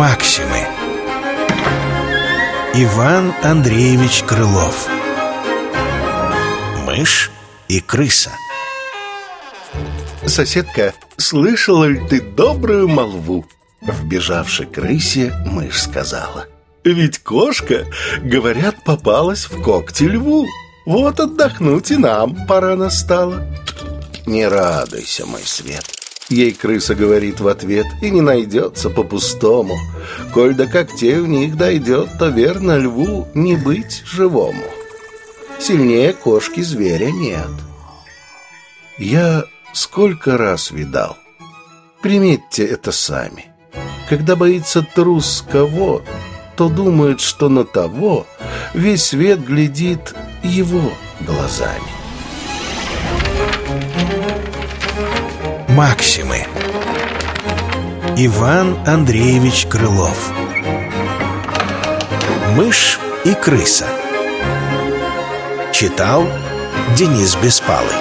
Максимы. Иван Андреевич Крылов. Мышь и крыса. Соседка, слышала ли ты добрую молву? Вбежавши крысе, мышь сказала. Ведь кошка, говорят, попалась в когти льву. Вот отдохнуть и нам пора настала Не радуйся, мой свет Ей крыса говорит в ответ И не найдется по-пустому. Коль до когтей у них дойдет То верно льву не быть живому. Сильнее кошки зверя нет. Я сколько раз видал. Приметьте это сами. Когда боится трус кого, то думает, что на того весь свет глядит его глазами. Максимы. Иван Андреевич Крылов. Мышь и крыса. Читал Денис Беспалый